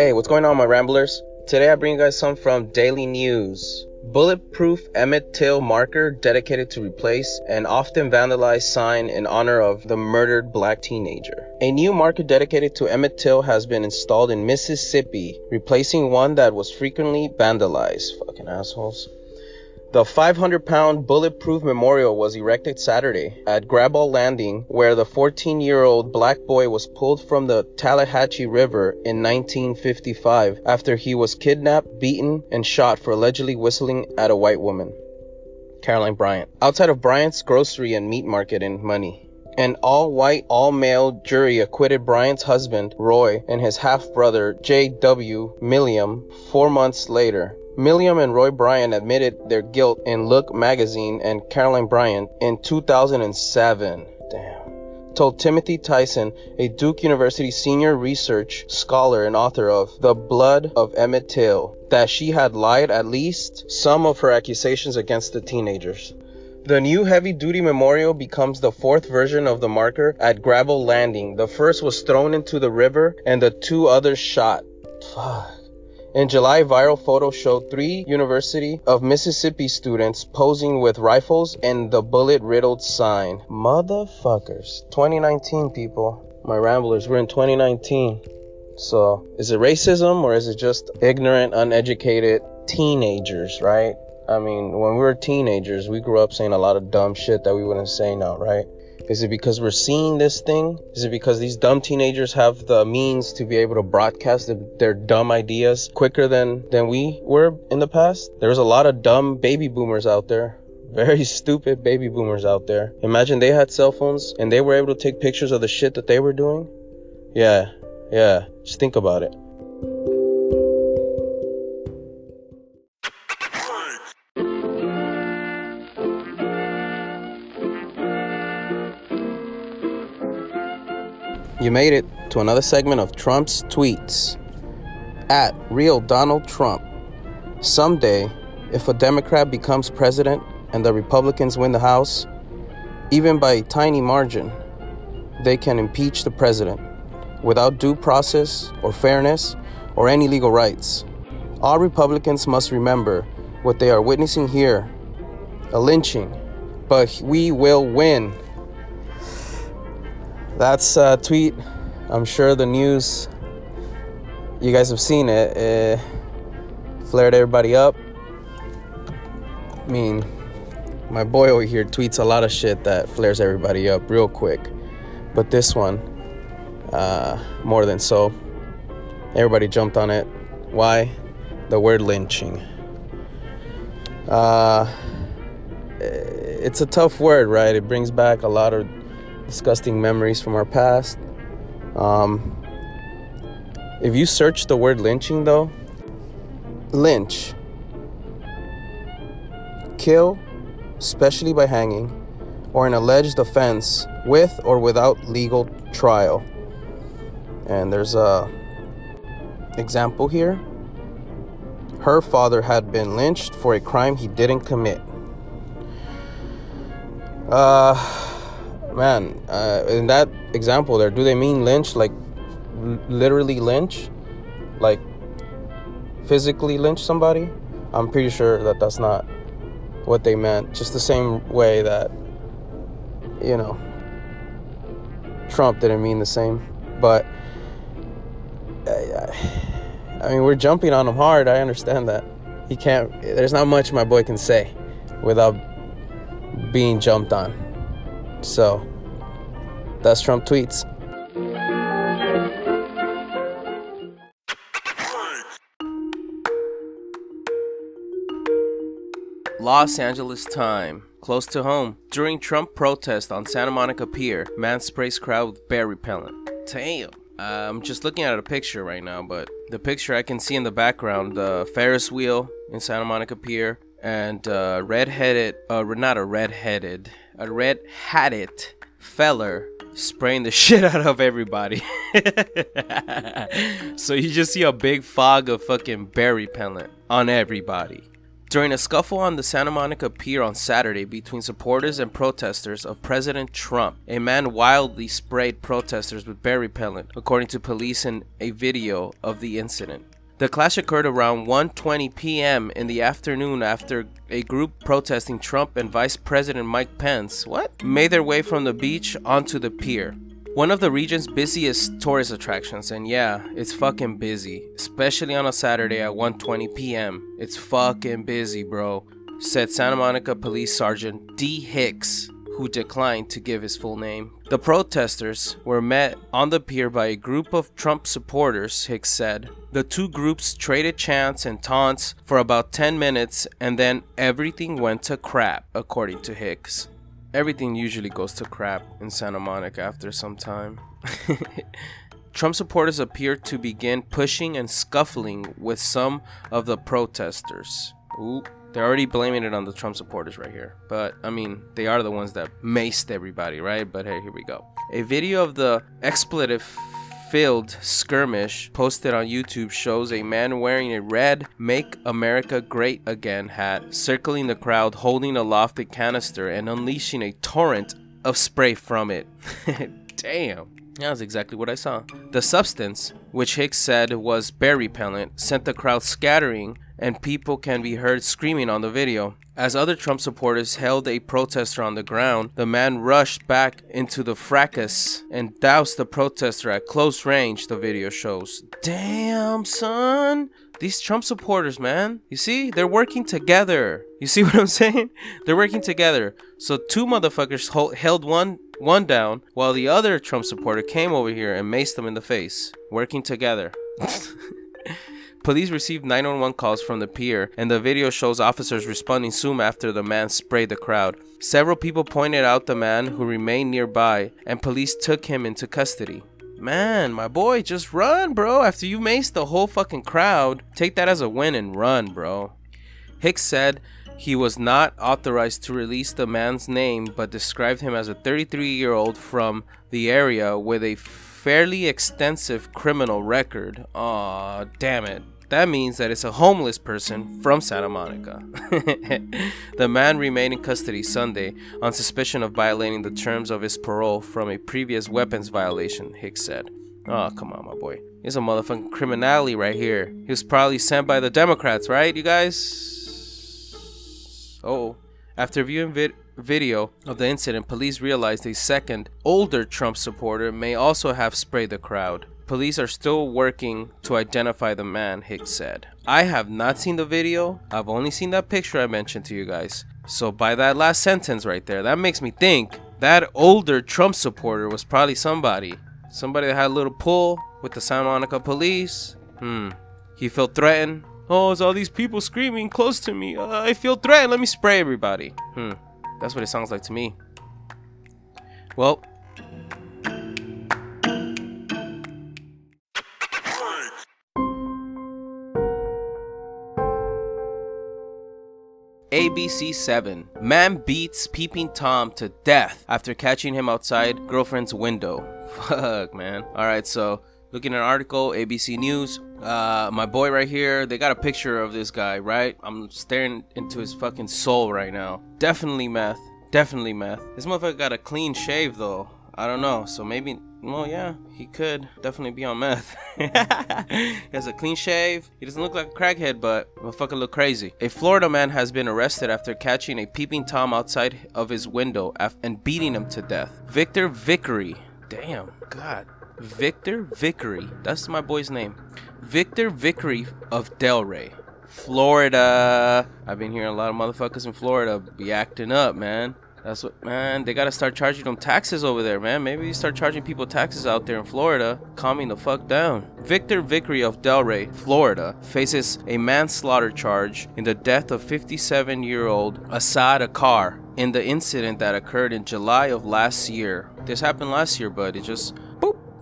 Hey, what's going on, my ramblers? Today I bring you guys some from Daily News. Bulletproof Emmett Till marker dedicated to replace an often vandalized sign in honor of the murdered black teenager. A new marker dedicated to Emmett Till has been installed in Mississippi, replacing one that was frequently vandalized. Fucking assholes. The 500 pound bulletproof memorial was erected Saturday at Graball Landing, where the 14 year old black boy was pulled from the Tallahatchie River in 1955 after he was kidnapped, beaten, and shot for allegedly whistling at a white woman. Carolyn Bryant. Outside of Bryant's grocery and meat market in Money. An all white, all male jury acquitted Bryant's husband, Roy, and his half brother, J.W. Milliam, four months later. Milliam and Roy Bryan admitted their guilt in Look magazine and Carolyn Bryant in 2007. Damn. Told Timothy Tyson, a Duke University senior research scholar and author of The Blood of Emmett Till, that she had lied at least some of her accusations against the teenagers. The new heavy duty memorial becomes the fourth version of the marker at Graball Landing. The first was thrown into the river and the two others shot. Fuck. In July, viral photos showed three University of Mississippi students posing with rifles and the bullet riddled sign. Motherfuckers. 2019, people. My ramblers, we're in 2019. So, is it racism or is it just ignorant, uneducated teenagers, right? I mean, when we were teenagers, we grew up saying a lot of dumb shit that we wouldn't say now, right? Is it because we're seeing this thing? Is it because these dumb teenagers have the means to be able to broadcast their dumb ideas quicker than, than we were in the past? There's a lot of dumb baby boomers out there. Very stupid baby boomers out there. Imagine they had cell phones and they were able to take pictures of the shit that they were doing. Yeah, yeah, just think about it. You made it to another segment of Trump's tweets. At Real Donald Trump. Someday, if a Democrat becomes president and the Republicans win the House, even by a tiny margin, they can impeach the president without due process or fairness or any legal rights. All Republicans must remember what they are witnessing here a lynching, but we will win. That's a tweet. I'm sure the news, you guys have seen it. It flared everybody up. I mean, my boy over here tweets a lot of shit that flares everybody up real quick. But this one, uh, more than so. Everybody jumped on it. Why? The word lynching. Uh, it's a tough word, right? It brings back a lot of disgusting memories from our past. Um, if you search the word lynching, though, lynch, kill, especially by hanging, or an alleged offense with or without legal trial. And there's a example here. Her father had been lynched for a crime he didn't commit. Uh, man, uh, in that example there, do they mean lynch like l- literally lynch, like physically lynch somebody? I'm pretty sure that that's not what they meant. Just the same way that you know Trump didn't mean the same, but I, I mean we're jumping on him hard. I understand that he can't. There's not much my boy can say without being jumped on. So that's Trump tweets. Los Angeles time, close to home. During Trump protest on Santa Monica Pier, man sprays crowd with bear repellent. Damn. I'm just looking at a picture right now, but the picture I can see in the background, the Ferris wheel in Santa Monica Pier, and uh, red-headed, uh, not a red-headed, a red-hatted feller spraying the shit out of everybody. so you just see a big fog of fucking bear repellent on everybody. During a scuffle on the Santa Monica Pier on Saturday between supporters and protesters of President Trump, a man wildly sprayed protesters with bear repellent, according to police in a video of the incident. The clash occurred around 1:20 p.m. in the afternoon after a group protesting Trump and Vice President Mike Pence what made their way from the beach onto the pier. One of the region's busiest tourist attractions, and yeah, it's fucking busy, especially on a Saturday at 1:20 p.m. It's fucking busy, bro," said Santa Monica Police Sergeant D. Hicks, who declined to give his full name. The protesters were met on the pier by a group of Trump supporters, Hicks said. The two groups traded chants and taunts for about 10 minutes, and then everything went to crap, according to Hicks everything usually goes to crap in Santa Monica after some time. Trump supporters appeared to begin pushing and scuffling with some of the protesters. Ooh, they're already blaming it on the Trump supporters right here. But, I mean, they are the ones that maced everybody, right? But hey, here we go. A video of the expletive filled skirmish posted on YouTube shows a man wearing a red Make America Great Again hat circling the crowd holding aloft a canister and unleashing a torrent of spray from it. Damn. That's exactly what I saw. The substance, which Hicks said was bear repellent, sent the crowd scattering and people can be heard screaming on the video. As other Trump supporters held a protester on the ground, the man rushed back into the fracas and doused the protester at close range, the video shows. Damn, son. These Trump supporters, man. You see? They're working together. You see what I'm saying? They're working together. So two motherfuckers hold, held one one down while the other Trump supporter came over here and maced them in the face. Working together. Police received 911 calls from the pier, and the video shows officers responding soon after the man sprayed the crowd. Several people pointed out the man who remained nearby, and police took him into custody. Man, my boy, just run, bro. After you maced the whole fucking crowd, take that as a win and run, bro. Hicks said he was not authorized to release the man's name, but described him as a 33 year old from the area with a fairly extensive criminal record. Aw, damn it. That means that it's a homeless person from Santa Monica. the man remained in custody Sunday on suspicion of violating the terms of his parole from a previous weapons violation, Hicks said. Oh, come on, my boy. He's a motherfucking criminality right here. He was probably sent by the Democrats, right, you guys? Oh. After viewing vid- video of the incident, police realized a second, older Trump supporter may also have sprayed the crowd. Police are still working to identify the man, Hicks said. I have not seen the video, I've only seen that picture I mentioned to you guys. So, by that last sentence right there, that makes me think that older Trump supporter was probably somebody. Somebody that had a little pull with the Santa Monica police. Hmm. He felt threatened. Oh, it's all these people screaming close to me. Uh, I feel threatened. Let me spray everybody. Hmm. That's what it sounds like to me. Well, ABC 7. Man beats peeping Tom to death after catching him outside girlfriend's window. Fuck, man. Alright, so looking at an article, ABC News. Uh, my boy right here, they got a picture of this guy, right? I'm staring into his fucking soul right now. Definitely meth. Definitely meth. This motherfucker got a clean shave though. I don't know. So maybe, well, yeah, he could definitely be on meth. he has a clean shave. He doesn't look like a crackhead, but motherfucker look crazy. A Florida man has been arrested after catching a peeping Tom outside of his window and beating him to death. Victor Vickery. Damn, God. Victor Vickery. That's my boy's name. Victor Vickery of Delray. Florida. I've been hearing a lot of motherfuckers in Florida be acting up, man. That's what, man. They gotta start charging them taxes over there, man. Maybe you start charging people taxes out there in Florida. Calming the fuck down. Victor Vickery of Delray, Florida, faces a manslaughter charge in the death of 57 year old Assad Akar in the incident that occurred in July of last year. This happened last year, but it just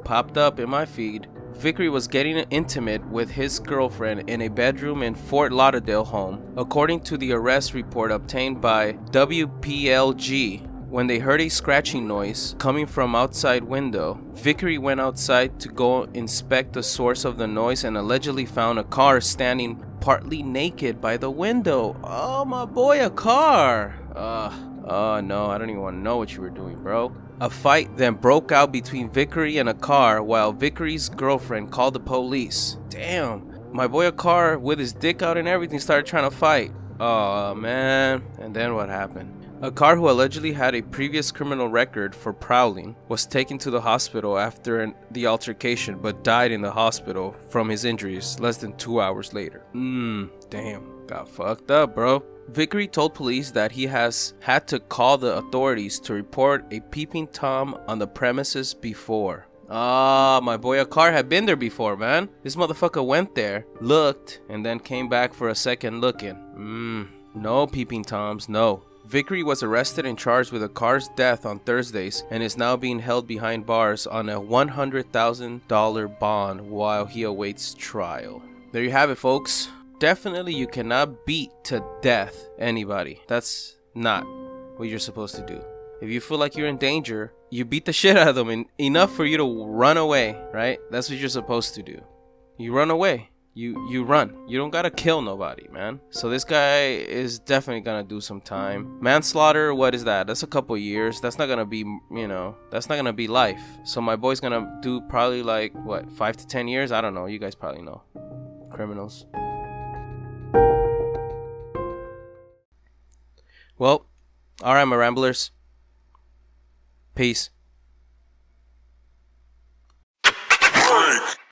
popped up in my feed. Vickery was getting intimate with his girlfriend in a bedroom in Fort Lauderdale home, according to the arrest report obtained by WPLG. When they heard a scratching noise coming from outside window, Vickery went outside to go inspect the source of the noise and allegedly found Akar standing partly naked by the window. Oh, my boy, Akar. Uh, oh no, I don't even want to know what you were doing, bro. A fight then broke out between Vickery and Akar while Vickery's girlfriend called the police. Damn, my boy Akar with his dick out and everything started trying to fight. Oh man. And then what happened? Akar who allegedly had a previous criminal record for prowling was taken to the hospital after an, the altercation but died in the hospital from his injuries less than two hours later. Mmm, damn. Got fucked up, bro. Vickery told police that he has had to call the authorities to report a peeping Tom on the premises before. Ah, my boy Akar had been there before, man. This motherfucker went there, looked, and then came back for a second looking. Mmm, no peeping Toms, no. Vickery was arrested and charged with Akar's death on Thursdays and is now being held behind bars on a $100,000 bond while he awaits trial. There you have it, folks definitely you cannot beat to death anybody. That's not what you're supposed to do. If you feel like you're in danger, you beat the shit out of them and enough for you to run away, right? That's what you're supposed to do. You run away. You you run. You don't gotta kill nobody, man. So this guy is definitely gonna do some time. Manslaughter, what is that? That's a couple years. That's not gonna be, you know, that's not gonna be life. So my boy's gonna do probably like what, five to ten years? I don't know. You guys probably know. Criminals. Well, alright, my ramblers. Peace.